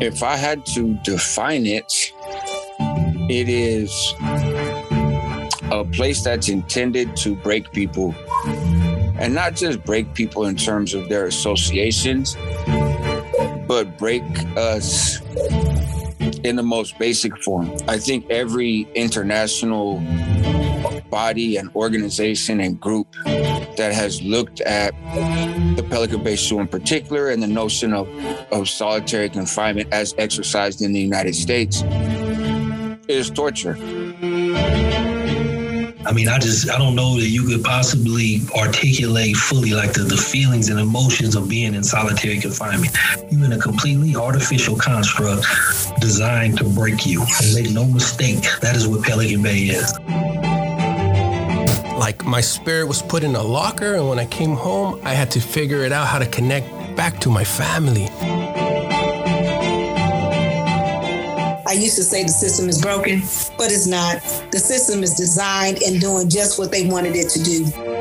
if I had to define it, it is a place that's intended to break people and not just break people in terms of their associations, but break us in the most basic form. I think every international body and organization and group that has looked at the Pelican Bay SHU in particular and the notion of, of solitary confinement as exercised in the United States is torture. I mean, I just I don't know that you could possibly articulate fully like the, the feelings and emotions of being in solitary confinement. You're in a completely artificial construct designed to break you. And make no mistake, that is what Pelican Bay is. Like my spirit was put in a locker, and when I came home, I had to figure it out how to connect back to my family. I used to say the system is broken, but it's not. The system is designed and doing just what they wanted it to do.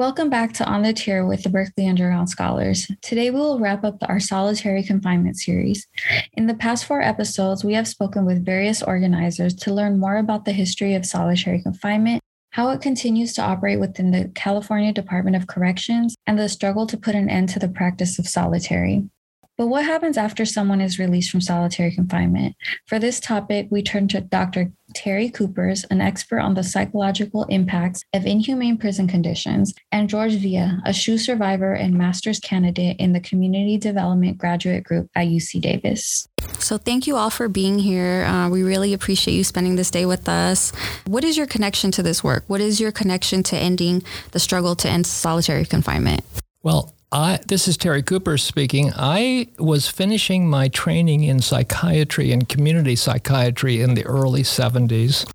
Welcome back to On the Tier with the Berkeley Underground Scholars. Today we will wrap up our solitary confinement series. In the past four episodes, we have spoken with various organizers to learn more about the history of solitary confinement, how it continues to operate within the California Department of Corrections, and the struggle to put an end to the practice of solitary. But what happens after someone is released from solitary confinement? For this topic, we turn to Dr. Terry Kupers, an expert on the psychological impacts of inhumane prison conditions, and George Villa, a SHU survivor and master's candidate in the Community Development Graduate Group at UC Davis. So, thank you all for being here. Uh, we really appreciate you spending this day with us. What is your connection to this work? What is your connection to ending the struggle to end solitary confinement? Well, I, this is Terry Kupers speaking. I was finishing my training in psychiatry and community psychiatry in the early 70s.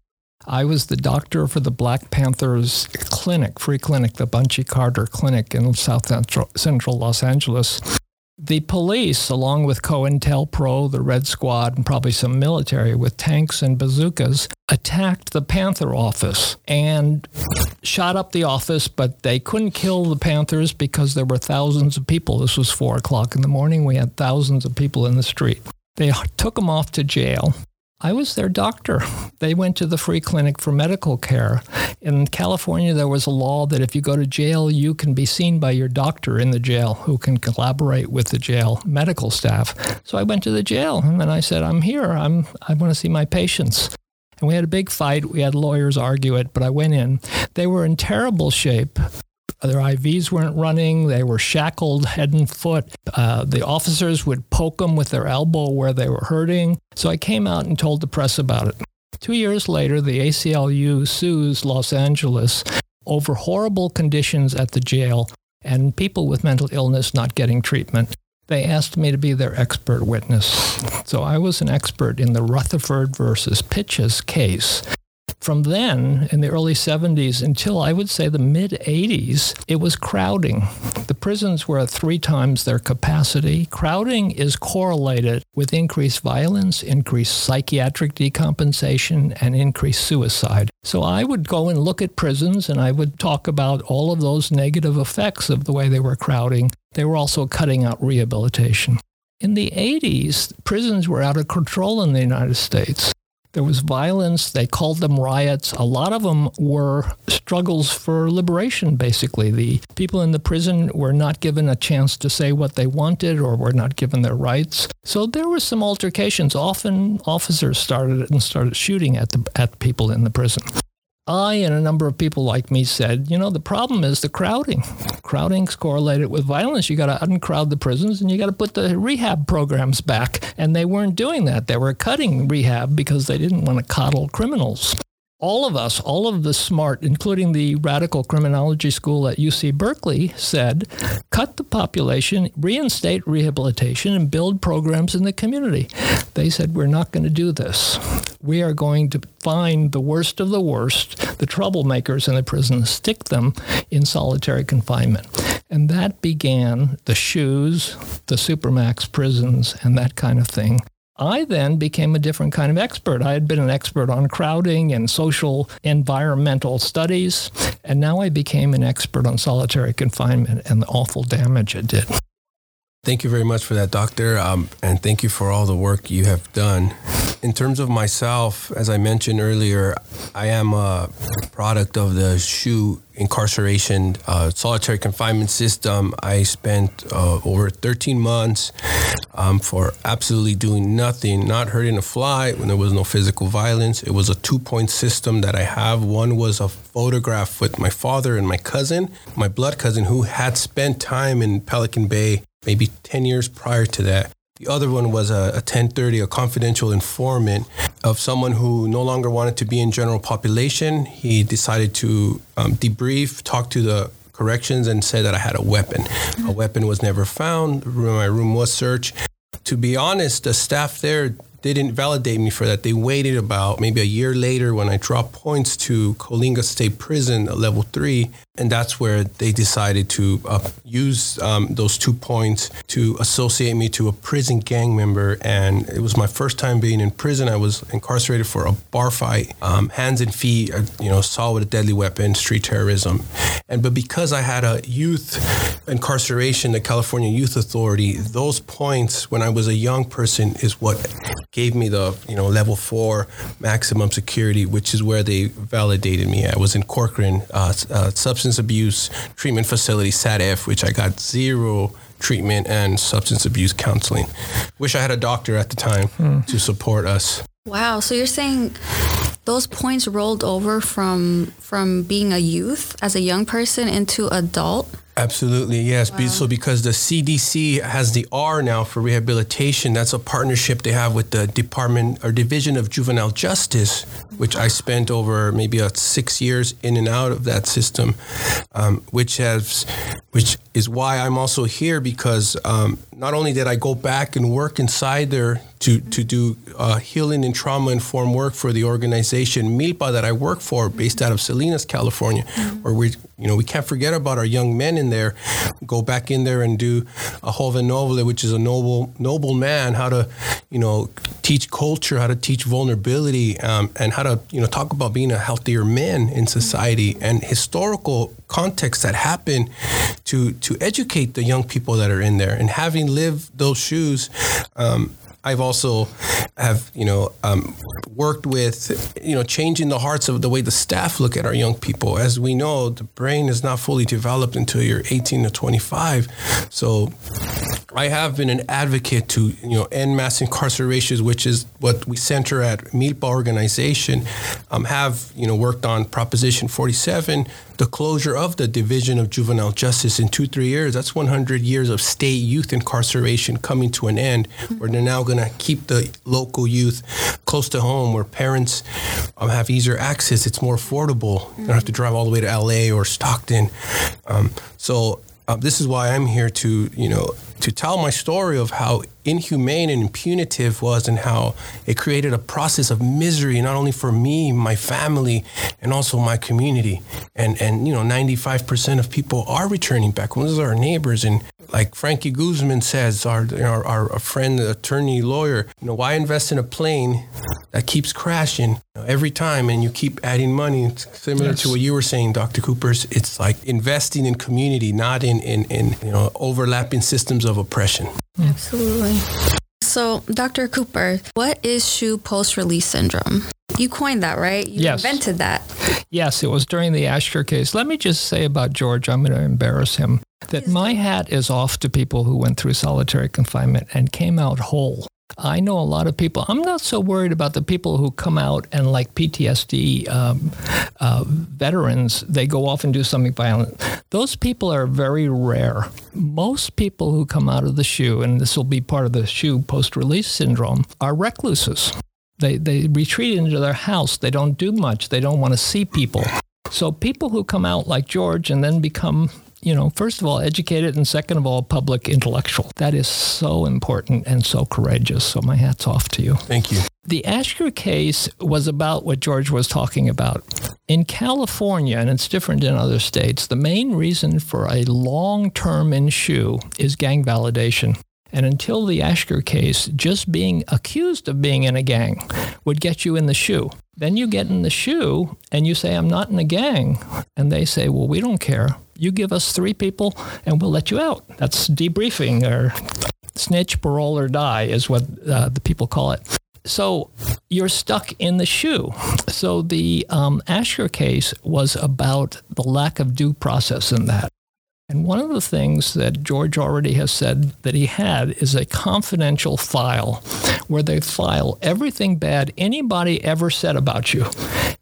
I was the doctor for the Black Panthers clinic, free clinic, the Bunchy Carter Clinic in South Central, Central Los Angeles. The police, along with COINTELPRO, the Red Squad, and probably some military with tanks and bazookas, attacked the Panther office and shot up the office, but they couldn't kill the Panthers because there were thousands of people. This was four o'clock in the morning. We had thousands of people in the street. They took them off to jail. I was their doctor. They went to the free clinic for medical care. In California, there was a law that if you go to jail, you can be seen by your doctor in the jail who can collaborate with the jail medical staff. So I went to the jail and I said, I'm here. I'm, I want to see my patients. And we had a big fight. We had lawyers argue it, but I went in. They were in terrible shape. Their IVs weren't running. They were shackled head and foot. Uh, the officers would poke them with their elbow where they were hurting. So I came out and told the press about it. Two years later, the ACLU sues Los Angeles over horrible conditions at the jail and people with mental illness not getting treatment. They asked me to be their expert witness. So I was an expert in the Rutherford versus Pitchess case. From then, in the early 70s until I would say the mid 80s, it was crowding. The prisons were at three times their capacity. Crowding is correlated with increased violence, increased psychiatric decompensation, and increased suicide. So I would go and look at prisons and I would talk about all of those negative effects of the way they were crowding. They were also cutting out rehabilitation. In the 80s, prisons were out of control in the United States. There was violence. They called them riots. A lot of them were struggles for liberation, basically. The people in the prison were not given a chance to say what they wanted or were not given their rights. So there were some altercations. Often officers started it and started shooting at, the, at people in the prison. I and a number of people like me said, you know, the problem is the crowding. Crowding's correlated with violence. You got to uncrowd the prisons and you got to put the rehab programs back. And they weren't doing that. They were cutting rehab because they didn't want to coddle criminals. All of us, all of the smart, including the radical criminology school at UC Berkeley, said cut the population, reinstate rehabilitation, and build programs in the community. They said, We're not going to do this. We are going to find the worst of the worst, the troublemakers in the prison, stick them in solitary confinement. And that began the SHUs, the Supermax prisons, and that kind of thing. I then became a different kind of expert. I had been an expert on crowding and social environmental studies, and now I became an expert on solitary confinement and the awful damage it did. Thank you very much for that, Doctor. Um, and thank you for all the work you have done. In terms of myself, as I mentioned earlier, I am a product of the SHU incarceration uh, solitary confinement system. I spent uh, over 13 months um, for absolutely doing nothing, not hurting a fly when there was no physical violence. It was a two point system that I have. One was a photograph with my father and my cousin, my blood cousin, who had spent time in Pelican Bay maybe 10 years prior to that. The other one was a, a 1030, a confidential informant of someone who no longer wanted to be in general population. He decided to um, debrief, talk to the corrections, and said that I had a weapon. A weapon was never found. My room was searched. To be honest, the staff there didn't validate me for that. They waited about maybe a year later when I dropped points to Coalinga State Prison, level three, and that's where they decided to uh, use um, those two points to associate me to a prison gang member. And it was my first time being in prison. I was incarcerated for a bar fight, um, hands and feet, uh, you know, saw with a deadly weapon, street terrorism. And but because I had a youth incarceration, the California Youth Authority, those points when I was a young person is what gave me the you know level four maximum security, which is where they validated me. I was in Corcoran uh, uh, Substance Abuse Treatment Facility (SATF), which I got zero treatment and substance abuse counseling. Wish I had a doctor at the time hmm. to support us. Wow, so you're saying those points rolled over from from being a youth as a young person into adult? Absolutely, yes. Wow. So because the CDC has the R now for rehabilitation, that's a partnership they have with the Department or Division of Juvenile Justice, which I spent over maybe a six years in and out of that system, um, which has, which is why I'm also here because um, not only did I go back and work inside there to to do uh, healing and trauma informed work for the organization Milpa that I work for, based out of Salinas, California, where we you know we can't forget about our young men in there. Go back in there and do a joven noble, which is a noble noble man, how to you know teach culture, how to teach vulnerability, um, and how to you know talk about being a healthier man in society and historical context that happen to to educate the young people that are in there and having lived those shoes um, I've also have you know um, worked with you know changing the hearts of the way the staff look at our young people. As we know, the brain is not fully developed until you're 18 to 25. So I have been an advocate to you know end mass incarcerations, which is what we center at Milpa organization. Um, have you know worked on Proposition 47, the closure of the Division of Juvenile Justice in two three years. That's 100 years of state youth incarceration coming to an end, where they're now going to keep the local youth close to home, where parents um, have easier access. It's more affordable. They don't have to drive all the way to LA or Stockton. Um, so uh, this is why I'm here to, you know, to tell my story of how inhumane and punitive was and how it created a process of misery not only for me my family and also my community and and you know 95% of people are returning back those are our neighbors and like Frankie Guzman says our, our our friend the attorney lawyer you know why invest in a plane that keeps crashing every time and you keep adding money it's similar yes. to what you were saying Dr. Kupers it's like investing in community not in in, in you know overlapping systems of oppression Absolutely. So, Dr. Kupers, what is SHU post release syndrome? You coined that, right? You yes. invented that. Yes, it was during the Ashker case. Let me just say about George, I'm going to embarrass him, that my hat is off to people who went through solitary confinement and came out whole. I know a lot of people. I'm not so worried about the people who come out and, like PTSD um, uh, veterans, they go off and do something violent. Those people are very rare. Most people who come out of the SHU, and this will be part of the SHU post release syndrome, are recluses. They, they retreat into their house. They don't do much. They don't want to see people. So people who come out like George and then become you know, first of all, educated, and second of all, public intellectual. That is so important and so courageous. So my hat's off to you. Thank you. The Ashker case was about what George was talking about. In California, and it's different in other states, the main reason for a long term in SHU is gang validation. And until the Ashker case, just being accused of being in a gang would get you in the SHU. Then you get in the SHU and you say, I'm not in a gang. And they say, Well, we don't care. You give us three people and we'll let you out. That's debriefing or snitch, parole, or die is what uh, the people call it. So you're stuck in the SHU. So the um, Ashker case was about the lack of due process in that. And one of the things that George already has said that he had is a confidential file where they file everything bad anybody ever said about you.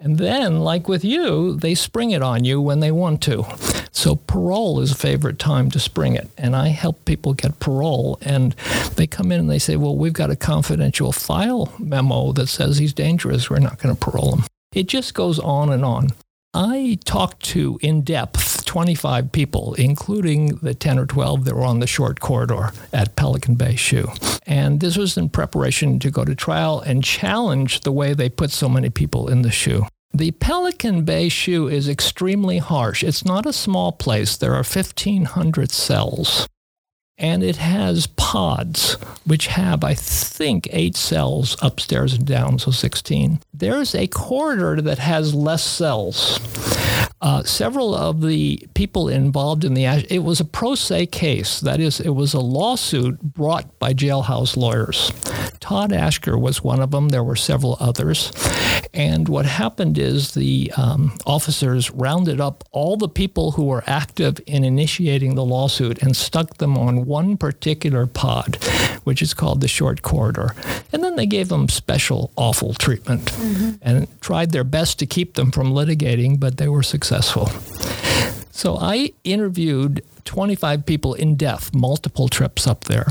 And then, like with you, they spring it on you when they want to. So parole is a favorite time to spring it. And I help people get parole. And they come in and they say, well, we've got a confidential file memo that says he's dangerous. We're not going to parole him. It just goes on and on. I talk to in depth 25 people, including the 10 or 12 that were on the short corridor at Pelican Bay SHU. And this was in preparation to go to trial and challenge the way they put so many people in the SHU. The Pelican Bay SHU is extremely harsh. It's not a small place. There are 1,500 cells and it has pods which have i think eight cells upstairs and down so 16 there's a corridor that has less cells. Uh, several of the people involved in the it was a pro se case. That is it was a lawsuit brought by jailhouse lawyers. Todd ashker was one of them. There were several others. And what happened is the um, officers rounded up all the people who were active in initiating the lawsuit and stuck them on one particular pod, which is called the short corridor. And then they gave them special awful treatment mm-hmm. and tried their best to keep them from litigating, but they were successful. So I interviewed 25 people in depth, multiple trips up there.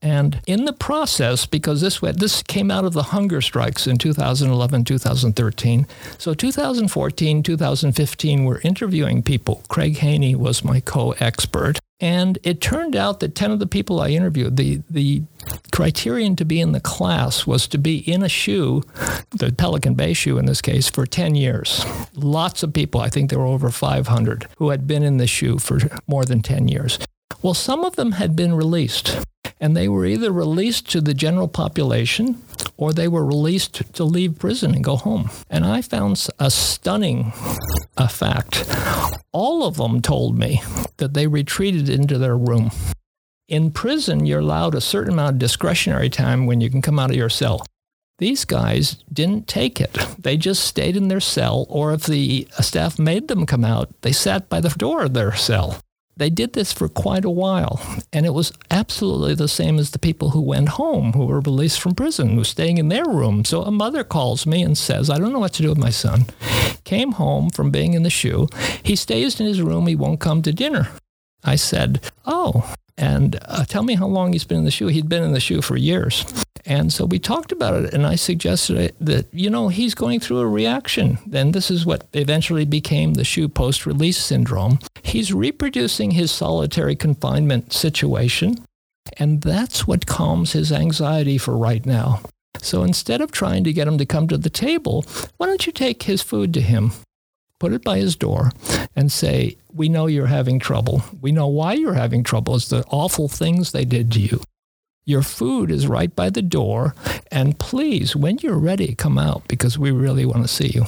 And in the process, because this this came out of the hunger strikes in 2011, 2013. So 2014, 2015, we're interviewing people. Craig Haney was my co-expert. And it turned out that 10 of the people I interviewed, the, the criterion to be in the class was to be in a SHU, the Pelican Bay SHU in this case, for 10 years. Lots of people, I think there were over 500, who had been in the SHU for more than 10 years. Well, some of them had been released, and they were either released to the general population or they were released to leave prison and go home. And I found a stunning fact. All of them told me that they retreated into their room. In prison, you're allowed a certain amount of discretionary time when you can come out of your cell. These guys didn't take it. They just stayed in their cell, or if the uh, staff made them come out, they sat by the door of their cell. They did this for quite a while, and it was absolutely the same as the people who went home, who were released from prison, who were staying in their room. So a mother calls me and says, I don't know what to do with my son. Came home from being in the SHU. He stays in his room. He won't come to dinner. I said, Oh, and uh, tell me how long he's been in the SHU. He'd been in the SHU for years. And so we talked about it, and I suggested that, you know, he's going through a reaction. And this is what eventually became the SHU post release syndrome. He's reproducing his solitary confinement situation, and that's what calms his anxiety for right now. So instead of trying to get him to come to the table, why don't you take his food to him? Put it by his door and say, We know you're having trouble. We know why you're having trouble. It's the awful things they did to you. Your food is right by the door. And please, when you're ready, come out because we really want to see you.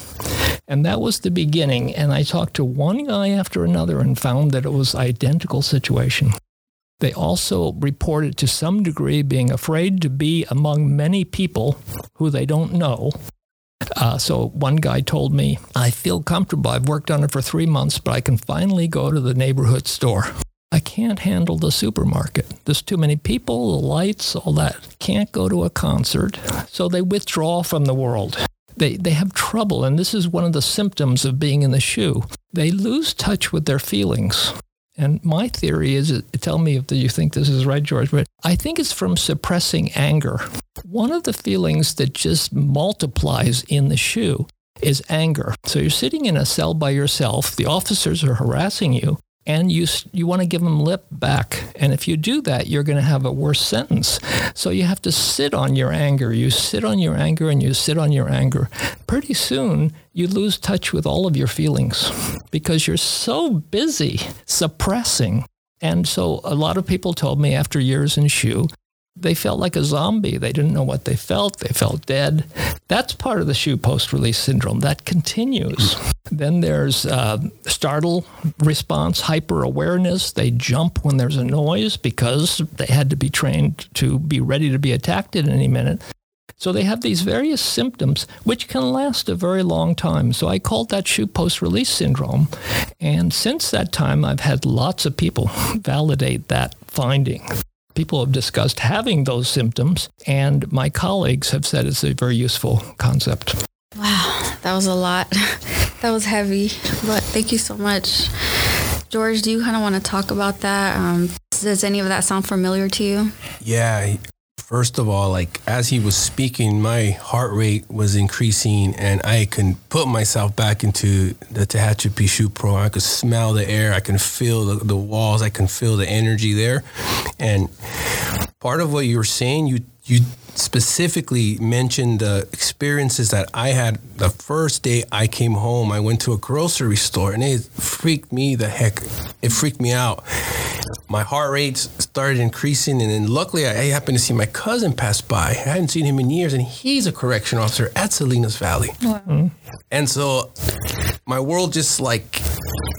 And that was the beginning. And I talked to one guy after another and found that it was identical situation. They also reported to some degree being afraid to be among many people who they don't know. Uh, so one guy told me, I feel comfortable. I've worked on it for three months, but I can finally go to the neighborhood store. I can't handle the supermarket. There's too many people, the lights, all that. Can't go to a concert. So they withdraw from the world. They, they have trouble, and this is one of the symptoms of being in the SHU. They lose touch with their feelings. And my theory is tell me if you think this is right, George, but I think it's from suppressing anger. One of the feelings that just multiplies in the SHU is anger. So you're sitting in a cell by yourself, the officers are harassing you, and you you want to give them lip back. And if you do that, you're going to have a worse sentence. So you have to sit on your anger. You sit on your anger and you sit on your anger. Pretty soon, you lose touch with all of your feelings because you're so busy suppressing. And so a lot of people told me after years in SHU they felt like a zombie. They didn't know what they felt. They felt dead. That's part of the SHU post release syndrome. That continues. Then there's uh, startle response, hyper awareness. They jump when there's a noise because they had to be trained to be ready to be attacked at any minute. So they have these various symptoms which can last a very long time. So I called that SHU post release syndrome. And since that time, I've had lots of people validate that finding. People have discussed having those symptoms, and my colleagues have said it's a very useful concept. Wow, that was a lot. that was heavy, but thank you so much. George, do you kind of want to talk about that? Um, does any of that sound familiar to you? Yeah, First of all, like as he was speaking, my heart rate was increasing and I can put myself back into the Tehachapi SHU Pro. I could smell the air. I can feel the, the walls. I can feel the energy there. And part of what you were saying, you, you specifically mentioned the experiences that I had the first day I came home. I went to a grocery store and it freaked me the heck. It freaked me out my heart rate started increasing. And then luckily, I happened to see my cousin pass by. I hadn't seen him in years, and he's a correction officer at Salinas Valley. Wow. Mm-hmm. And so my world just like,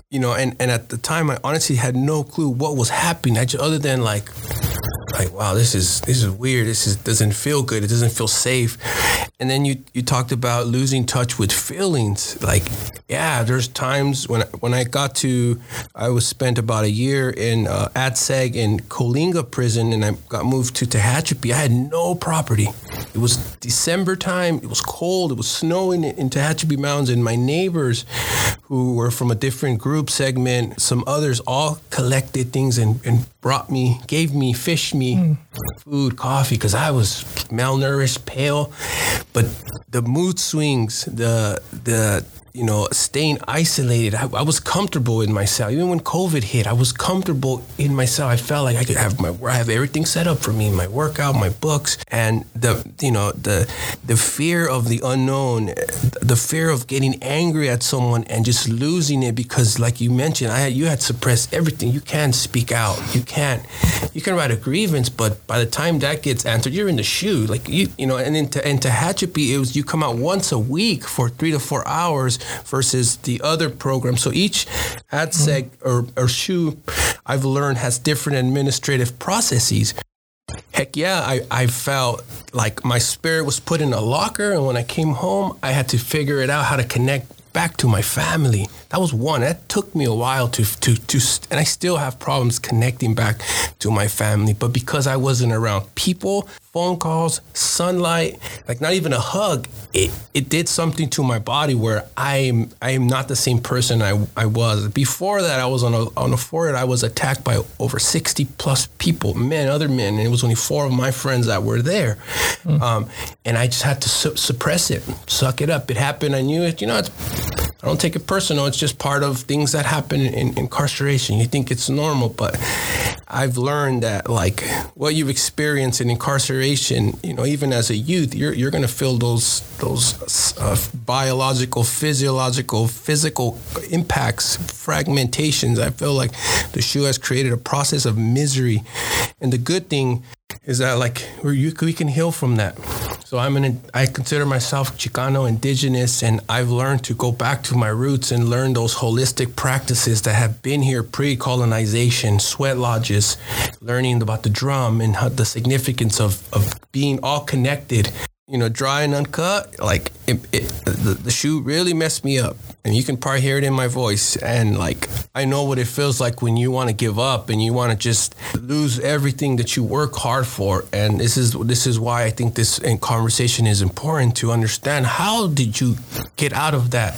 you know, and, and at the time, I honestly had no clue what was happening. I just, other than like, like wow this is this is weird. This is doesn't feel good. It doesn't feel safe. And then you you talked about losing touch with feelings. Like yeah there's times when when I got to I was spent about a year in uh, ADSEG in Coalinga prison and I got moved to Tehachapi. I had no property. It was December time. It was cold. It was snowing in Tehachapi Mountains and my neighbors who were from a different group segment some others all collected things and, and brought me gave me fish me mm. Food, coffee, because I was malnourished, pale. But the mood swings, the the you know, staying isolated. I, I, was comfortable in myself. Even when COVID hit, I was comfortable in myself. I felt like I could have my, I have everything set up for me, my workout, my books, and the, you know, the, the fear of the unknown, the fear of getting angry at someone and just losing it because, like you mentioned, I had, you had suppressed everything. You can't speak out. You can't, you can write a grievance, but by the time that gets answered, you're in the SHU. Like you, you know, and in, in Tehachapi, it was you come out once a week for three to four hours versus the other program. So each ADSEG mm-hmm. or, or SHU I've learned has different administrative processes. Heck yeah, I, I felt like my spirit was put in a locker, and when I came home, I had to figure it out how to connect back to my family. That was one. That took me a while to to to and I still have problems connecting back to my family, but because I wasn't around people, phone calls, sunlight, like not even a hug, it it did something to my body where I am I am not the same person I, I was. Before that I was on a on a forehead, I was attacked by over 60 plus people, men, other men, and it was only four of my friends that were there. Mm. Um, and I just had to su- suppress it, suck it up. It happened, I knew it, you know, it's I don't take it personal. It's just part of things that happen in incarceration. You think it's normal, but I've learned that like what you've experienced in incarceration, you know, even as a youth, you're you're gonna feel those those uh, biological, physiological, physical impacts, fragmentations. I feel like the SHU has created a process of misery, and the good thing is that like we we can heal from that. So I'm an I consider myself Chicano indigenous, and I've learned to go back to my roots and learn those holistic practices that have been here pre-colonization, sweat lodges, learning about the drum and the significance of of being all connected you know, dry and uncut, like it, it, the, the SHU really messed me up. And you can probably hear it in my voice. And like, I know what it feels like when you want to give up and you want to just lose everything that you work hard for. And this is this is why I think this uh, conversation is important to understand. How did you get out of that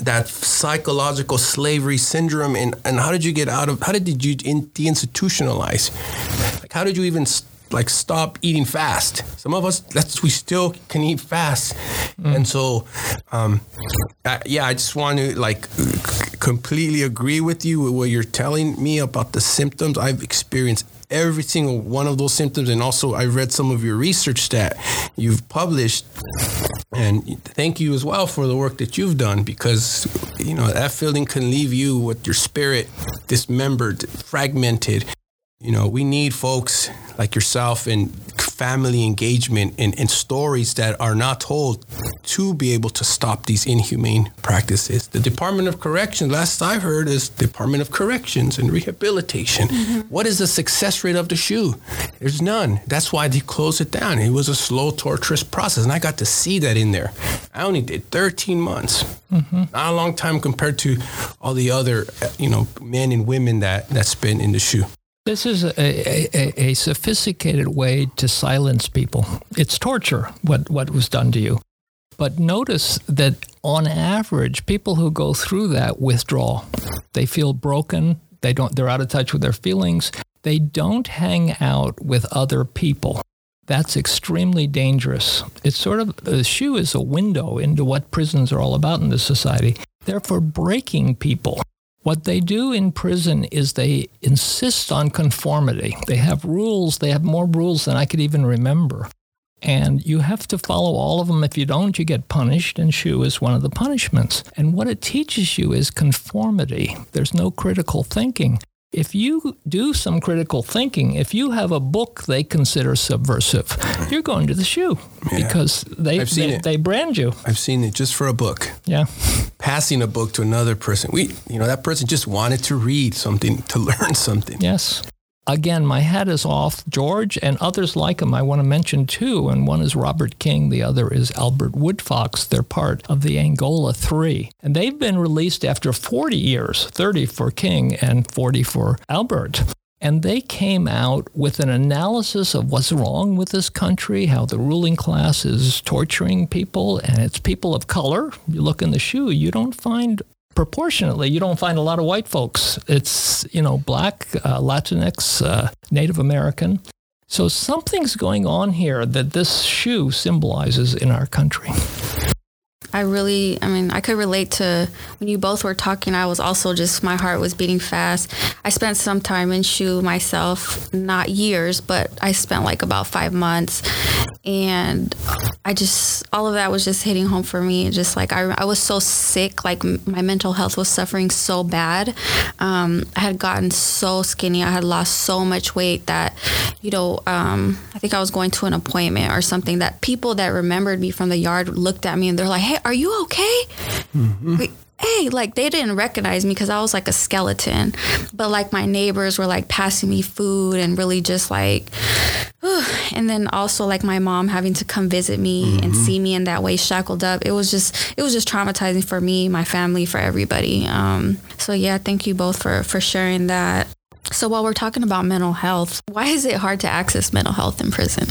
that psychological slavery syndrome, and and how did you get out of? How did you deinstitutionalize? Like, how did you even? St- like stop eating fast. Some of us, that's we still can eat fast, mm. and so, um, I, yeah, I just want to like completely agree with you with what you're telling me about the symptoms. I've experienced every single one of those symptoms, and also I read some of your research that you've published. And thank you as well for the work that you've done because you know that feeling can leave you with your spirit dismembered, fragmented. You know, we need folks like yourself and family engagement and, and stories that are not told to be able to stop these inhumane practices. The Department of Corrections, last I heard, is Department of Corrections and Rehabilitation. Mm-hmm. What is the success rate of the SHU? There's none. That's why they closed it down. It was a slow, torturous process, and I got to see that in there. I only did 13 months. Mm-hmm. Not a long time compared to all the other, you know, men and women that that spent in the SHU. This is a, a, a, sophisticated way to silence people. It's torture, what, what was done to you. But notice that on average, people who go through that withdraw. They feel broken. They don't, they're out of touch with their feelings. They don't hang out with other people. That's extremely dangerous. It's sort of, the SHU is a window into what prisons are all about in this society. They're for breaking people what they do in prison is they insist on conformity. They have rules, they have more rules than I could even remember. And you have to follow all of them. If you don't, you get punished, and SHU is one of the punishments. And what it teaches you is conformity. There's no critical thinking if you do some critical thinking, if you have a book they consider subversive, mm-hmm. you're going to the SHU yeah. because they, they, they, brand you. I've seen it just for a book. Yeah. Passing a book to another person. We, you know, that person just wanted to read something, to learn something. Yes again, my hat is off. George and others like him, I want to mention too. And one is Robert King, the other is Albert Woodfox. They're part of the Angola Three. And they've been released after 40 years 30 for King and 40 for Albert. And they came out with an analysis of what's wrong with this country, how the ruling class is torturing people, and it's people of color. You look in the SHU, you don't find proportionately, you don't find a lot of white folks. It's, you know, black, uh, Latinx, uh, Native American. So something's going on here that this SHU symbolizes in our country. I really, I mean, I could relate to when you both were talking. I was also just, my heart was beating fast. I spent some time in SHU myself, not years, but I spent like about five months. And I just, all of that was just hitting home for me. Just like I, I was so sick, like my mental health was suffering so bad. Um, I had gotten so skinny. I had lost so much weight that, you know, um, I think I was going to an appointment or something that people that remembered me from the yard looked at me and they're like, hey, are you okay? Mm-hmm. Hey, like they didn't recognize me because I was like a skeleton. But like my neighbors were like passing me food and really just like, and then also like my mom having to come visit me mm-hmm. and see me in that way shackled up. It was just, it was just traumatizing for me, my family, for everybody. Um, so yeah, thank you both for for sharing that. So while we're talking about mental health, why is it hard to access mental health in prison?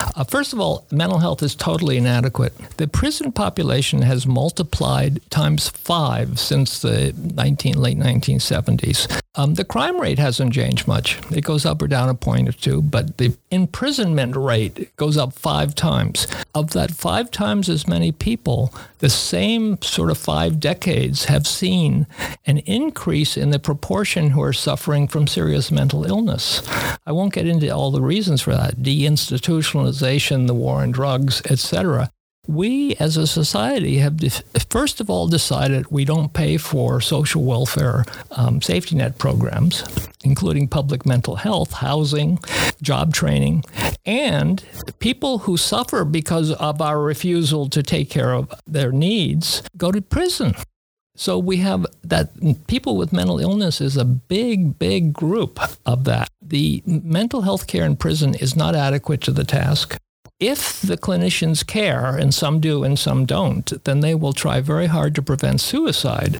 Uh, first of all, mental health is totally inadequate. The prison population has multiplied times five since the 19, late 1970s. Um, the crime rate hasn't changed much. It goes up or down a point or two, but the imprisonment rate goes up five times. Of that five times as many people, the same sort of five decades have seen an increase in the proportion who are suffering from serious mental illness. I won't get into all the reasons for that deinstitutionalization, the war on drugs, etc we as a society have first of all decided we don't pay for social welfare um, safety net programs, including public mental health, housing, job training, and people who suffer because of our refusal to take care of their needs go to prison. So we have that people with mental illness is a big, big group of that. The mental health care in prison is not adequate to the task. If the clinicians care, and some do and some don't, then they will try very hard to prevent suicide.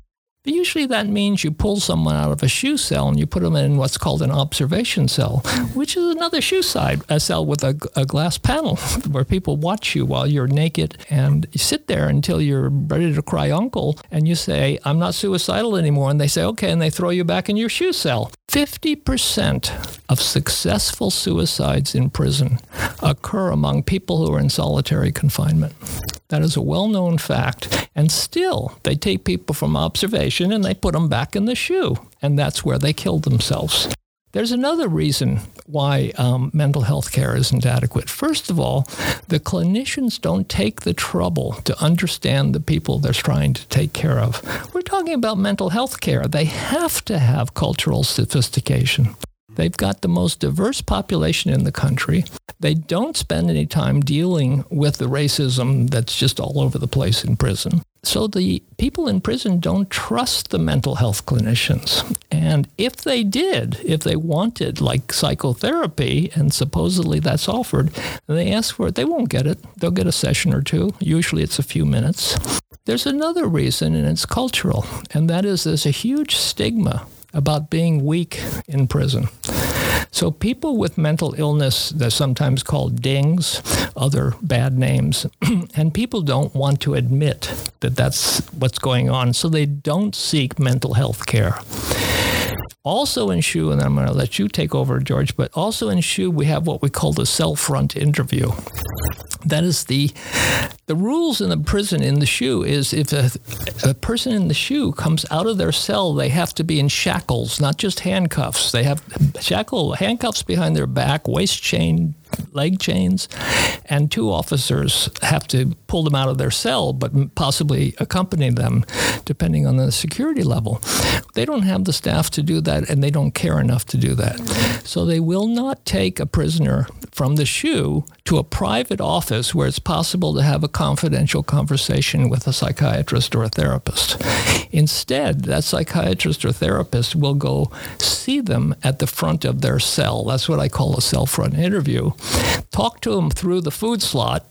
Usually that means you pull someone out of a SHU cell and you put them in what's called an observation cell, which is another shoe side, a cell with a, a glass panel where people watch you while you're naked and you sit there until you're ready to cry uncle and you say, I'm not suicidal anymore. And they say, okay. And they throw you back in your SHU cell. 50% of successful suicides in prison occur among people who are in solitary confinement. That is a well known fact. And still, they take people from observation and they put them back in the SHU. And that's where they kill themselves. There's another reason why um, mental health care isn't adequate. First of all, the clinicians don't take the trouble to understand the people they're trying to take care of. We're talking about mental health care. They have to have cultural sophistication. They've got the most diverse population in the country. They don't spend any time dealing with the racism that's just all over the place in prison. So the people in prison don't trust the mental health clinicians. And if they did, if they wanted like psychotherapy, and supposedly that's offered, and they ask for it, they won't get it. They'll get a session or two. Usually it's a few minutes. There's another reason, and it's cultural, and that is there's a huge stigma about being weak in prison. So people with mental illness, they're sometimes called DINGs, other bad names, and people don't want to admit that that's what's going on, so they don't seek mental health care. Also in SHU, and I'm going to let you take over, George, but also in SHU, we have what we call the cell front interview. That is the the rules in the prison in the SHU is if a, a person in the SHU comes out of their cell, they have to be in shackles, not just handcuffs. They have shackle handcuffs behind their back, waist chain leg chains, and two officers have to pull them out of their cell, but possibly accompany them, depending on the security level. They don't have the staff to do that, and they don't care enough to do that. So they will not take a prisoner from the SHU to a private office where it's possible to have a confidential conversation with a psychiatrist or a therapist. Instead, that psychiatrist or therapist will go see them at the front of their cell. That's what I call a cell front interview talk to them through the food slot,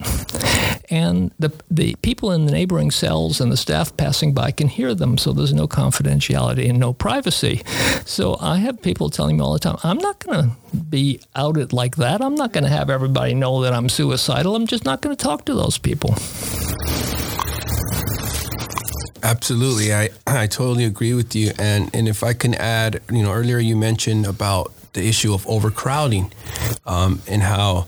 and the, the people in the neighboring cells and the staff passing by can hear them, so there's no confidentiality and no privacy. So I have people telling me all the time, I'm not going to be outed like that. I'm not going to have everybody know that I'm suicidal. I'm just not going to talk to those people. Absolutely. I, I totally agree with you. And and if I can add, you know, earlier you mentioned about the issue of overcrowding um, and how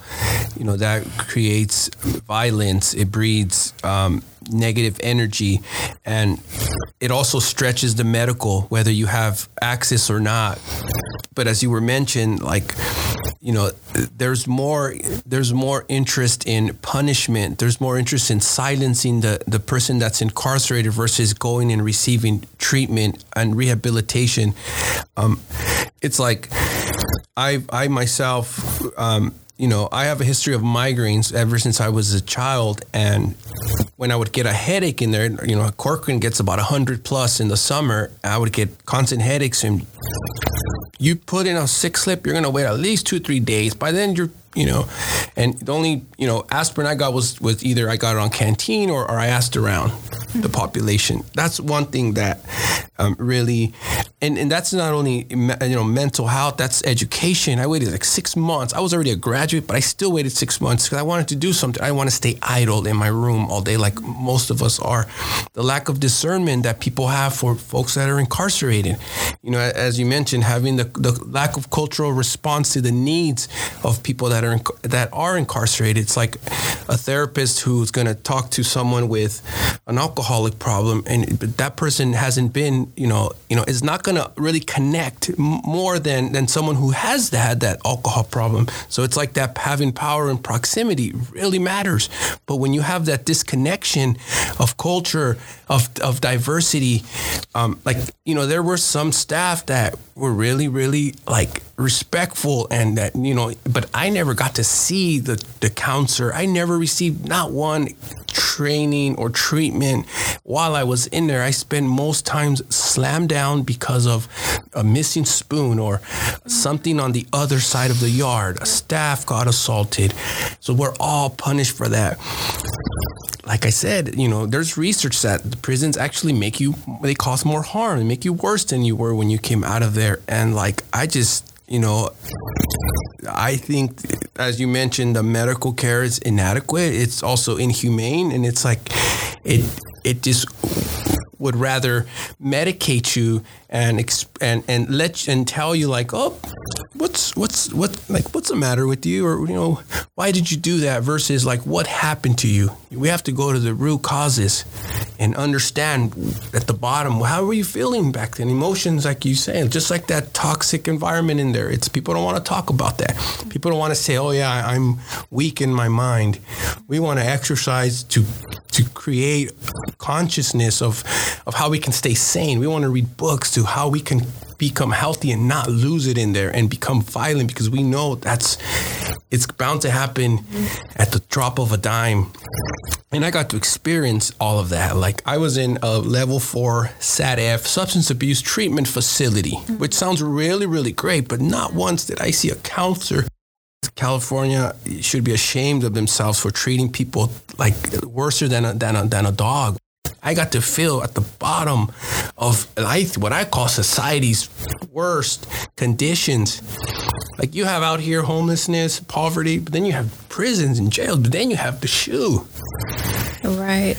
you know that creates violence. It breeds um, negative energy, and it also stretches the medical, whether you have access or not. But as you were mentioned, like you know, there's more there's more interest in punishment. There's more interest in silencing the the person that's incarcerated versus going and receiving treatment and rehabilitation. Um, it's like I I myself. Um, you know, I have a history of migraines ever since I was a child. And when I would get a headache in there, you know, Corcoran gets about 100 plus in the summer. I would get constant headaches. And you put in a six slip, you're going to wait at least two, three days. By then, you're you know, and the only you know aspirin I got was was either I got it on canteen or, or I asked around the population. That's one thing that um, really, and and that's not only you know mental health. That's education. I waited like six months. I was already a graduate, but I still waited six months because I wanted to do something. I want to stay idle in my room all day, like most of us are. The lack of discernment that people have for folks that are incarcerated. You know, as you mentioned, having the the lack of cultural response to the needs of people that are that are incarcerated. It's like a therapist who's going to talk to someone with an alcoholic problem, and that person hasn't been, you know, you know, is not going to really connect more than than someone who has had that alcohol problem. So it's like that having power and proximity really matters. But when you have that disconnection of culture, of of diversity, um, like you know, there were some staff that were really, really like respectful and that, you know, but I never got to see the, the counselor. I never received not one training or treatment while I was in there. I spent most times slammed down because of a missing spoon or something on the other side of the yard. A staff got assaulted. So we're all punished for that like I said, you know, there's research that the prisons actually make you, they cause more harm, they make you worse than you were when you came out of there. And like, I just, you know, I think, as you mentioned, the medical care is inadequate. It's also inhumane, and it's like, it it just would rather medicate you and and and let you, and tell you like, oh, what's what's what like what's the matter with you, or you know, why did you do that? Versus like, what happened to you? We have to go to the root causes and understand at the bottom how were you feeling back then. Emotions, like you say, just like that toxic environment in there. It's people don't want to talk about that. People don't want to say, oh yeah, I'm weak in my mind. We want to exercise to to create consciousness of of how we can stay sane. We want to read books to how we can become healthy and not lose it in there and become violent because we know that's it's bound to happen at the drop of a dime. And I got to experience all of that. Like I was in a level four SATF substance abuse treatment facility, which sounds really, really great, but not once did I see a counselor California should be ashamed of themselves for treating people like worse than a, than a, than a dog. I got to feel at the bottom of life, what I call society's worst conditions. Like you have out here homelessness, poverty, but then you have prisons and jails, but then you have the SHU. Right.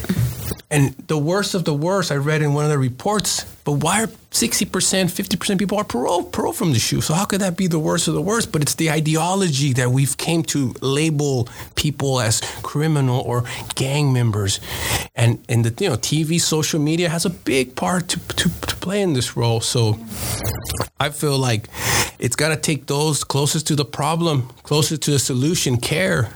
And the worst of the worst, I read in one of the reports, but why are 60%, 50% people are parole, parole from the SHU? So how could that be the worst of the worst? But it's the ideology that we've came to label people as criminal or gang members. And, and the, you know, TV, social media has a big part to, to, to play in this role. So I feel like it's got to take those closest to the problem, closest to the solution, care,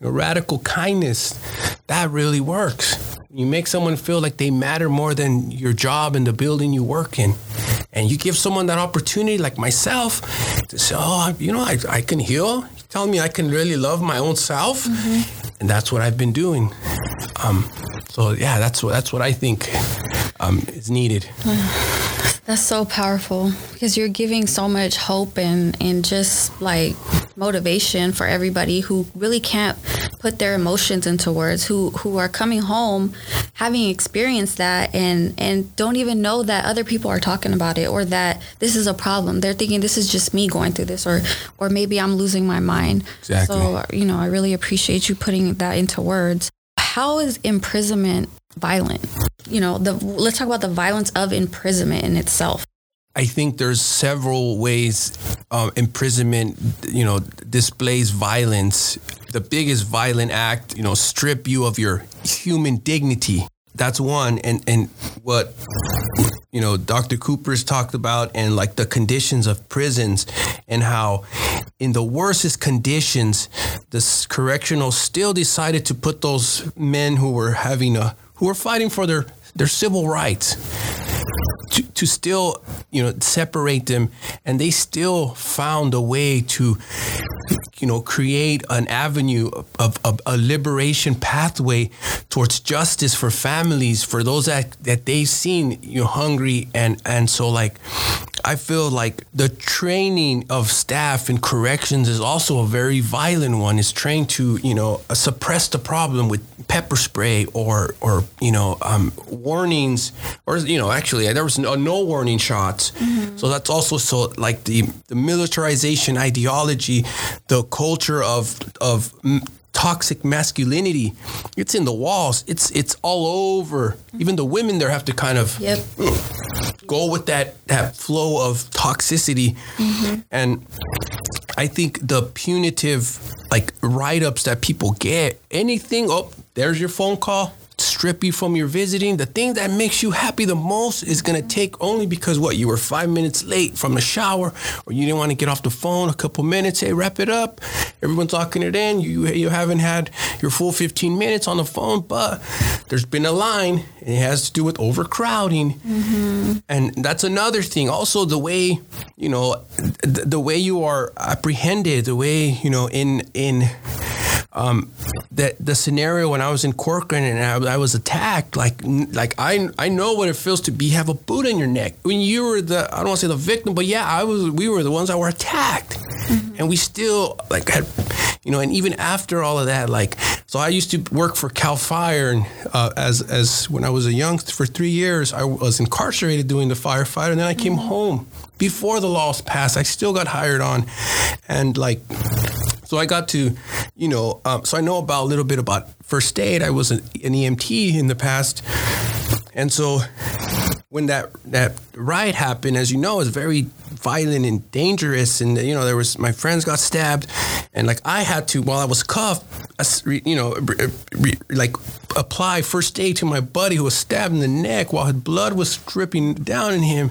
radical kindness. That really works. You make someone feel like they matter more than your job and the building you work in. And you give someone that opportunity, like myself, to say, oh, you know, I, I can heal. You tell me I can really love my own self. Mm-hmm. And that's what I've been doing. Um, so, yeah, that's what, that's what I think um, is needed. That's so powerful because you're giving so much hope and, and just like motivation for everybody who really can't put their emotions into words, who, who are coming home having experienced that and, and don't even know that other people are talking about it or that this is a problem. They're thinking this is just me going through this or, or maybe I'm losing my mind. Exactly. So, you know, I really appreciate you putting that into words. How is imprisonment violent? You know, the let's talk about the violence of imprisonment in itself. I think there's several ways uh, imprisonment, you know, displays violence. The biggest violent act, you know, strip you of your human dignity. That's one, and and what you know Dr. Kupers talked about, and like the conditions of prisons, and how in the worstest conditions, the correctional still decided to put those men who were having a who are fighting for their their civil rights to, to still you know separate them. And they still found a way to you know create an avenue of, of, a liberation pathway towards justice for families for those that that they've seen you know hungry and and so like I feel like the training of staff in corrections is also a very violent one. It's trained to, you know, suppress the problem with pepper spray or, or you know, um, warnings, or you know, actually there was no, no warning shots. Mm-hmm. So that's also so like the the militarization ideology, the culture of of toxic masculinity. It's in the walls. It's it's all over. Even the women there have to kind of yep. go with that that flow of toxicity. Mm-hmm. And I think the punitive like write ups that people get, anything, oh, there's your phone call strip you from your visiting. The thing that makes you happy the most is going to take only because what you were five minutes late from the shower, or you didn't want to get off the phone a couple minutes. Hey, wrap it up. Everyone's locking it in. You you haven't had your full 15 minutes on the phone, but there's been a line. it has to do with overcrowding, mm-hmm. and that's another thing. Also, the way you know, the, the way you are apprehended, the way you know in in um, that the scenario when I was in Corcoran and I, I, was attacked, like like I I know what it feels to be have a boot in your neck when you were the I don't want to say the victim, but yeah, I was. We were the ones that were attacked, mm-hmm. and we still like had, you know, and even after all of that, like so I used to work for Cal Fire and uh, as as when I was a young for three years I was incarcerated doing the firefighter, and then I came mm-hmm. home before the laws passed. I still got hired on, and like so I got to, you know, um, so I know about a little bit about first aid. I was an, an EMT in the past, and so when that that riot happened, as you know, it was very violent and dangerous. And you know, there was my friends got stabbed, and like I had to while I was cuffed, you know, like apply first aid to my buddy who was stabbed in the neck while his blood was dripping down in him.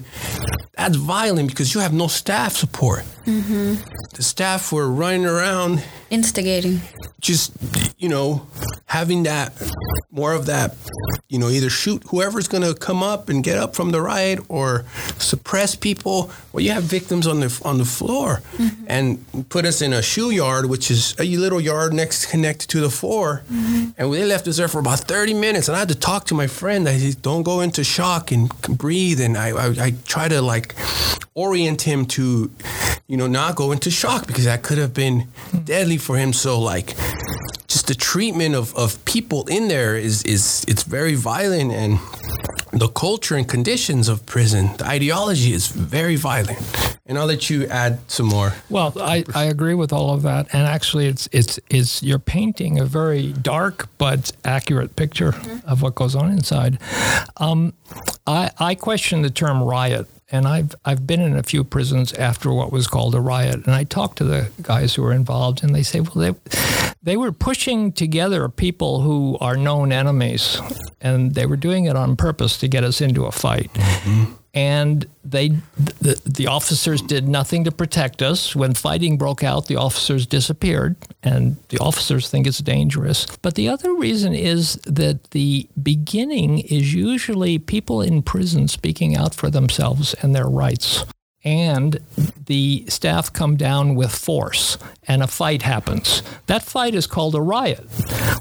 That's violent because you have no staff support. Mm-hmm. The staff were running around Instigating. just you know having that more of that you know either shoot whoever's going to come up and get up from the riot or suppress people well you have victims on the on the floor. Mm-hmm. And put us in a SHU yard which is a little yard next connected to the floor. Mm-hmm. And they left us there for about 30 minutes. And i had to talk to my friend i said don't go into shock and breathe. And i i, I try to like orient him to you know not go into shock because that could have been mm-hmm. deadly for him. So like just the treatment of, of people in there is is it's very violent. And the culture and conditions of prison the ideology is very violent and i'll let you add some more. Well, I, I agree with all of that, and actually, it's it's it's you're painting a very dark but accurate picture of what goes on inside. Um, I I question the term riot, and I've I've been in a few prisons after what was called a riot, and I talked to the guys who were involved, and they say, well, they they were pushing together people who are known enemies, and they were doing it on purpose to get us into a fight and they the, the officers did nothing to protect us. When fighting broke out the officers disappeared and the officers think it's dangerous. But the other reason is that the beginning is usually people in prison speaking out for themselves and their rights and the staff come down with force and a fight happens. That fight is called a riot.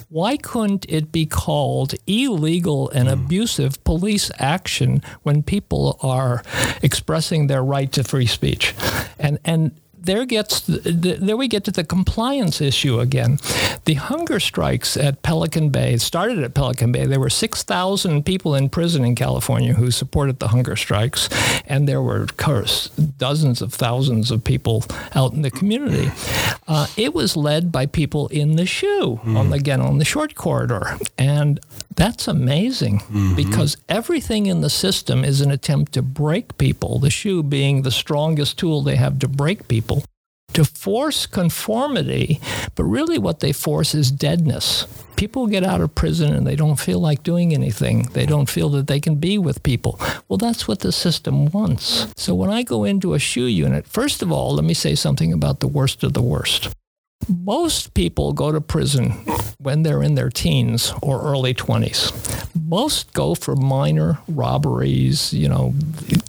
Why couldn't it be called illegal and hmm. abusive police action when people are expressing their right to free speech? And and there gets there we get to the compliance issue again. The hunger strikes at Pelican Bay started at Pelican Bay. There were six thousand people in prison in California who supported the hunger strikes, and there were of course dozens of thousands of people out in the community. Uh, it was led by people in the SHU on the, again on the short corridor, and that's amazing because everything in the system is an attempt to break people, the SHU being the strongest tool they have to break people, to force conformity. But really, what they force is deadness. People get out of prison and they don't feel like doing anything. They don't feel that they can be with people. Well, that's what the system wants. So when I go into a SHU unit, first of all, let me say something about the worst of the worst. Most people go to prison when they're in their teens or early 20s. Most go for minor robberies, you know,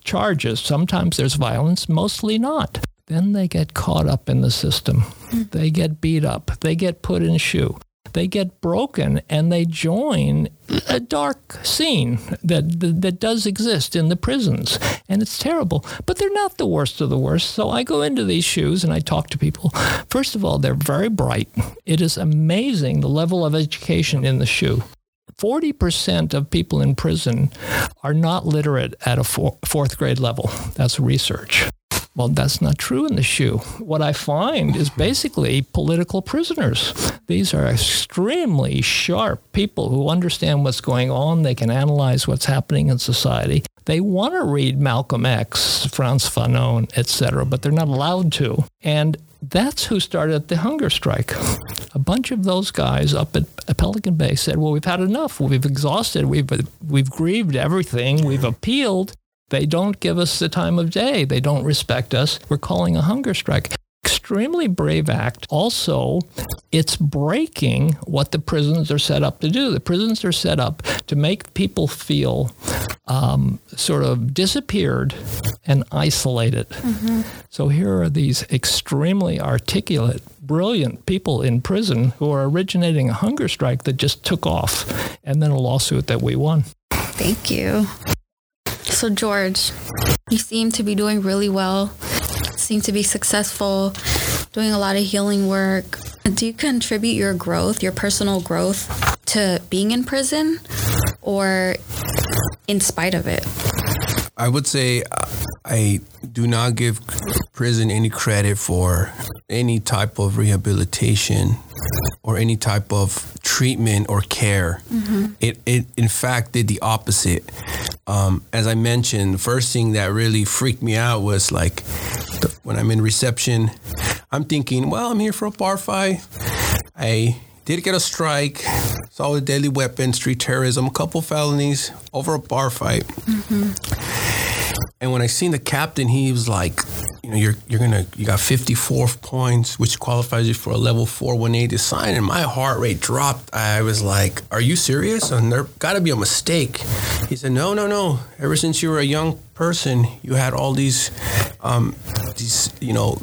charges. Sometimes there's violence, mostly not. Then they get caught up in the system. Hmm. They get beat up. They get put in a SHU. They get broken and they join a dark scene that, that that does exist in the prisons, and it's terrible. But they're not the worst of the worst. So I go into these SHUs and I talk to people. First of all, they're very bright. It is amazing the level of education in the SHU. 40% of people in prison are not literate at a four, fourth grade level. That's research. Well, that's not true in the SHU. What I find is basically political prisoners. These are extremely sharp people who understand what's going on. They can analyze what's happening in society. They want to read Malcolm X, Frantz Fanon, etc., but they're not allowed to. And that's who started the hunger strike. A bunch of those guys up at Pelican Bay said, "Well, we've had enough. We've exhausted. We've we've grieved everything. We've appealed. They don't give us the time of day. They don't respect us. We're calling a hunger strike." Extremely brave act. Also, it's breaking what the prisons are set up to do. The prisons are set up to make people feel um, sort of disappeared and isolated. So here are these extremely articulate, brilliant people in prison who are originating a hunger strike that just took off, and then a lawsuit that we won. Thank you. So, George, you seem to be doing really well, seem to be successful, doing a lot of healing work. Do you contribute your growth, your personal growth, to being in prison or in spite of it? I would say uh, I do not give prison any credit for any type of rehabilitation or any type of treatment or care. It, it, in fact, did the opposite. Um, as I mentioned, the first thing that really freaked me out was like when I'm in reception, I'm thinking, well, I'm here for a bar fight. I did get a strike, a deadly weapon, street terrorism, a couple felonies over a bar fight. Mm-hmm. And when I seen the captain, he was like, you know, you're you're gonna you got 54 points, which qualifies you for a level four 180 sign. And my heart rate dropped. I was like, "Are you serious?" And there got to be a mistake. He said, "No, no, no. Ever since you were a young person, you had all these, um, these, you know,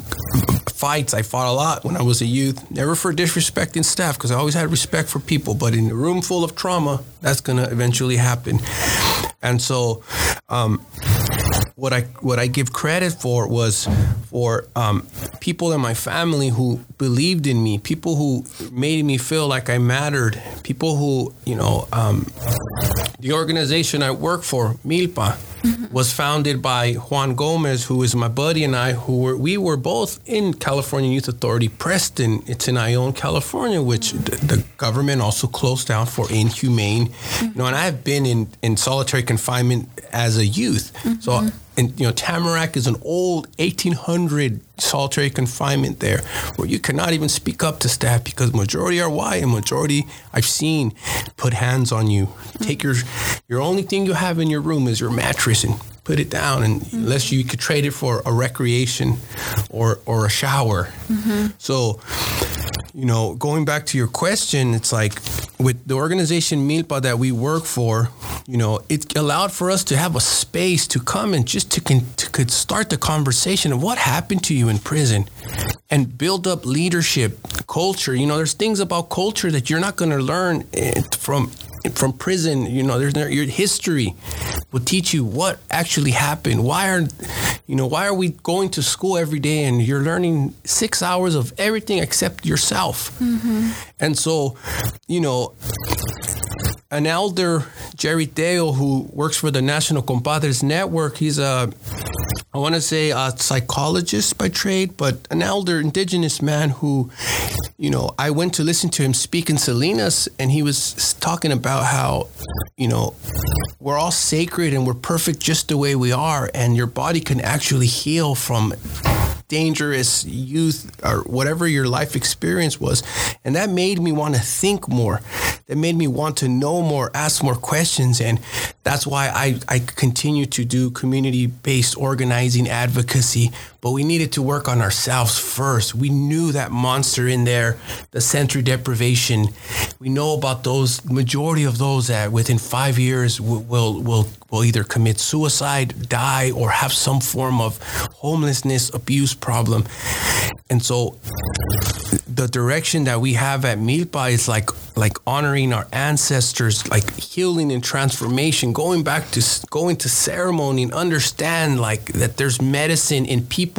fights. I fought a lot when I was a youth. Never for disrespecting staff, because I always had respect for people. But in a room full of trauma, that's gonna eventually happen. And so, um, what I what I give credit for was for um, people in my family who believed in me, people who made me feel like I mattered, people who you know um, the organization I work for, Milpa, was founded by Juan Gomez, who is my buddy and I, who were we were both in California Youth Authority, Preston. It's in Ione, California, which the, the government also closed down for inhumane. You know, and I have been in in solitary confinement as a youth, so. And you know, Tamarack is an old 1800 solitary confinement there, where you cannot even speak up to staff because majority are white and majority I've seen put hands on you. Take your your only thing you have in your room is your mattress and put it down, and mm-hmm. unless you could trade it for a recreation or or a shower. Mm-hmm. So you know, going back to your question, it's like with the organization Milpa that we work for, you know, it allowed for us to have a space to come and just to, con- to could start the conversation of what happened to you in prison and build up leadership, culture. You know, there's things about culture that you're not going to learn eh, from from prison. You know, there's no, your history will teach you what actually happened. Why are you know why are we going to school every day and you're learning six hours of everything except yourself? Mm-hmm. And so, you know, an elder, Jerry Tello, who works for the National Compadres Network, he's a, I want to say a psychologist by trade, but an elder indigenous man who, you know, I went to listen to him speak in Salinas, and he was talking about how, you know, we're all sacred and we're perfect just the way we are, and your body can actually heal from dangerous youth or whatever your life experience was. And that made me want to think more. That made me want to know more, ask more questions. And that's why I, I continue to do community based organizing advocacy. But we needed to work on ourselves first. We knew that monster in there, the sensory deprivation. We know about those, majority of those that within five years will, will, will, will either commit suicide, die, or have some form of homelessness, abuse problem. And so the direction that we have at Milpa is like like honoring our ancestors, like healing and transformation, going back to going to ceremony and understand like that there's medicine in people,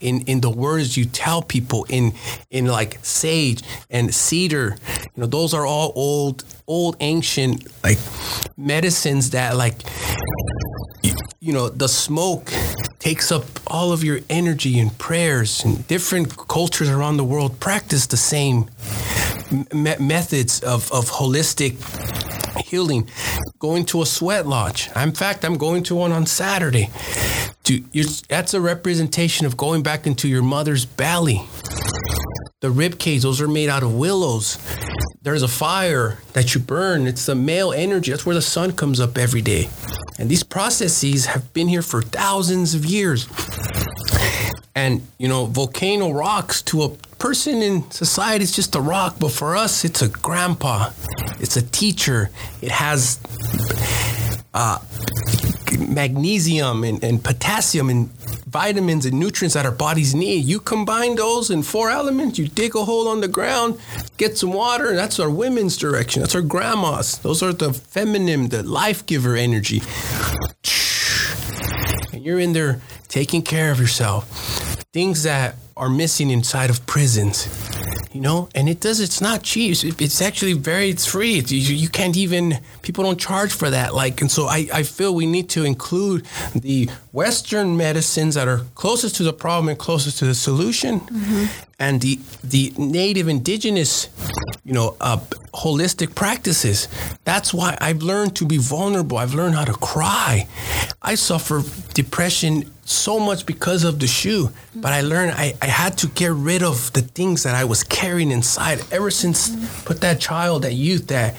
in in the words you tell people, in in like sage and cedar. You know, those are all old old ancient like medicines that like you know the smoke takes up all of your energy and prayers. And different cultures around the world practice the same me- methods of, of holistic healing. Going to a sweat lodge. In fact i'm going to one on saturday to, that's a representation of going back into your mother's belly. The rib cage those are made out of willows. There's a fire that you burn. It's the male energy. That's where the sun comes up every day. And these processes have been here for thousands of years. And, you know, volcano rocks to a person in society is just a rock, but for us, it's a grandpa, it's a teacher, it has uh, magnesium and, and potassium and vitamins and nutrients that our bodies need. You combine those in four elements, you dig a hole on the ground, get some water, and that's our women's direction. That's our grandmas. Those are the feminine, the life giver energy. And you're in there taking care of yourself. Things that are missing inside of prisons you know and it does it's not cheap it's actually very it's free. It's, you, you can't even people don't charge for that like and so I, I feel we need to include the western medicines that are closest to the problem and closest to the solution mm-hmm. And the the native indigenous you know uh, holistic practices that's why i've learned to be vulnerable. I've learned how to cry. I suffer depression so much because of the SHU but i learned I, I had to get rid of the things that i was carrying inside. Ever since put that child that youth that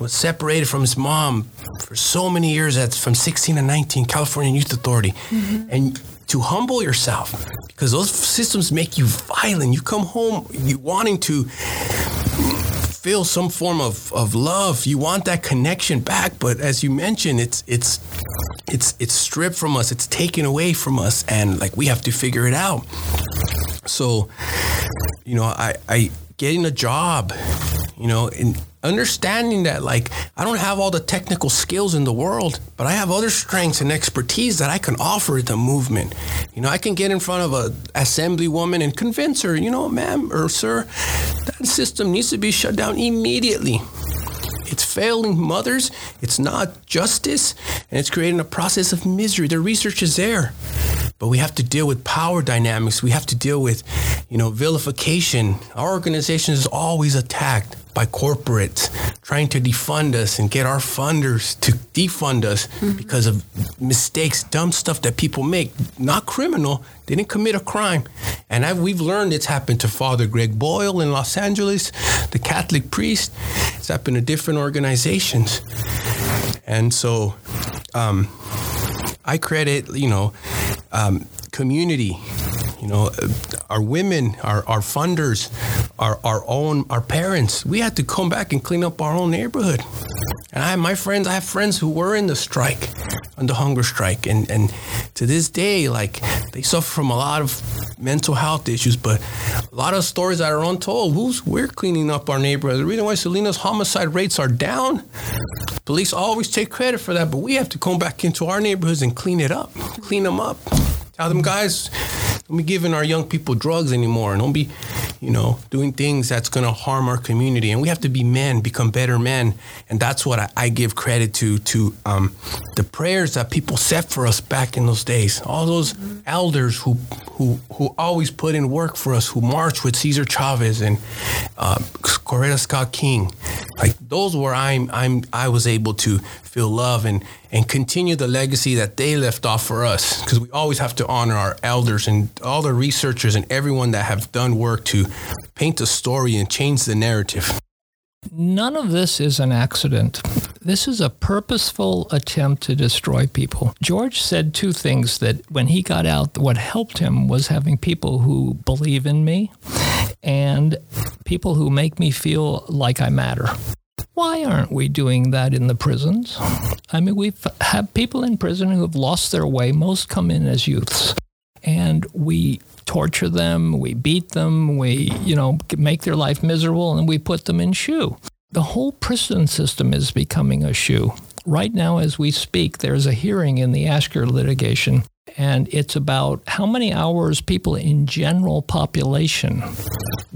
was separated from his mom for so many years that's from 16 to 19 california youth authority. And to humble yourself because those systems make you violent. You come home you wanting to feel some form of, of love. You want that connection back, but as you mentioned, it's it's it's it's stripped from us. It's taken away from us, and like we have to figure it out. So, you know, I I getting a job, you know, and understanding that like I don't have all the technical skills in the world, but I have other strengths and expertise that I can offer the movement. You know, I can get in front of a assembly woman and convince her, you know, ma'am or sir, that system needs to be shut down immediately. It's failing mothers, it's not justice, and it's creating a process of misery. The research is there. But we have to deal with power dynamics. We have to deal with, you know, vilification. Our organization is always attacked by corporates trying to defund us and get our funders to defund us mm-hmm. because of mistakes, dumb stuff that people make. Not criminal. They didn't commit a crime. And I've, we've learned it's happened to Father Greg Boyle in Los Angeles, the Catholic priest. It's happened to different organizations. And so um, I credit, you know, um, community you know, our women, our, our funders, our, our own, our parents, we had to come back and clean up our own neighborhood. And I have my friends, I have friends who were in the strike, on the hunger strike. And, and to this day, like they suffer from a lot of mental health issues, but a lot of stories that are untold. Who's, we're cleaning up our neighborhood. The reason why Salinas homicide rates are down, police always take credit for that, but we have to come back into our neighborhoods and clean it up, clean them up. Tell them guys, don't be giving our young people drugs anymore. Don't be, you know, doing things that's going to harm our community. And we have to be men, become better men. And that's what I, I give credit to, to um, the prayers that people said for us back in those days. All those mm-hmm. elders who, who, who always put in work for us, who marched with Cesar Chavez and uh, Coretta Scott King. Like those were I'm, I'm, I was able to feel love and, and continue the legacy that they left off for us. Because we always have to honor our elders and all the researchers and everyone that have done work to paint a story and change the narrative. None of this is an accident. This is a purposeful attempt to destroy people. George said two things that when he got out, what helped him was having people who believe in me and people who make me feel like I matter. Why aren't we doing that in the prisons? I mean, we've people in prison who have lost their way. Most come in as youths. And we torture them, we beat them, we, you know, make their life miserable, and we put them in SHU. The whole prison system is becoming a SHU. Right now, as we speak, there's a hearing in the Ashker litigation and it's about how many hours people in general population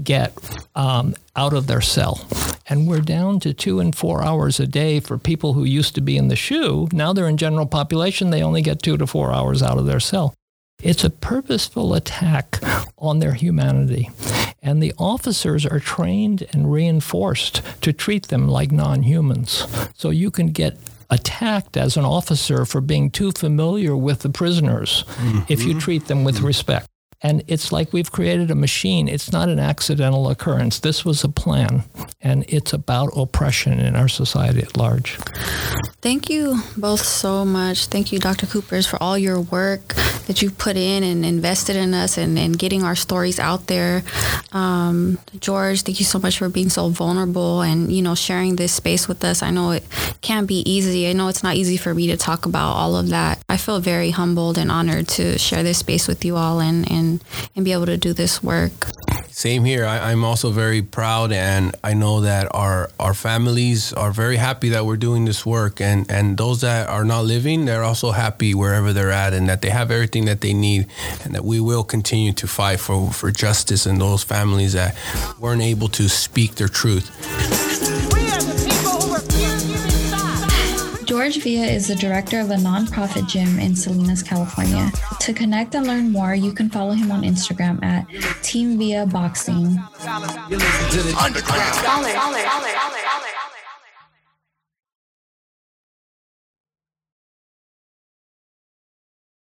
get um, out of their cell. And we're down to two and four hours a day for people who used to be in the SHU. Now they're in general population, they only get two to four hours out of their cell. It's a purposeful attack on their humanity. And the officers are trained and reinforced to treat them like non humans. So you can get attacked as an officer for being too familiar with the prisoners mm-hmm. if you treat them with mm-hmm. respect. And it's like we've created a machine. It's not an accidental occurrence. This was a plan, and it's about oppression in our society at large. Thank you both so much. Thank you, Dr. Kupers, for all your work that you've put in and invested in us and, and getting our stories out there. Um, George, thank you so much for being so vulnerable and, you know, sharing this space with us. I know it can't be easy. I know it's not easy for me to talk about all of that. I feel very humbled and honored to share this space with you all and, and and be able to do this work. Same here. I, am also very proud, and I know that our our families are very happy that we're doing this work, and and those that are not living, they're also happy wherever they're at, and that they have everything that they need, and that we will continue to fight for for justice in those families that weren't able to speak their truth. George Villa is the director of a nonprofit gym in Salinas, California. To connect and learn more, you can follow him on Instagram at Team Villa Boxing. Underground.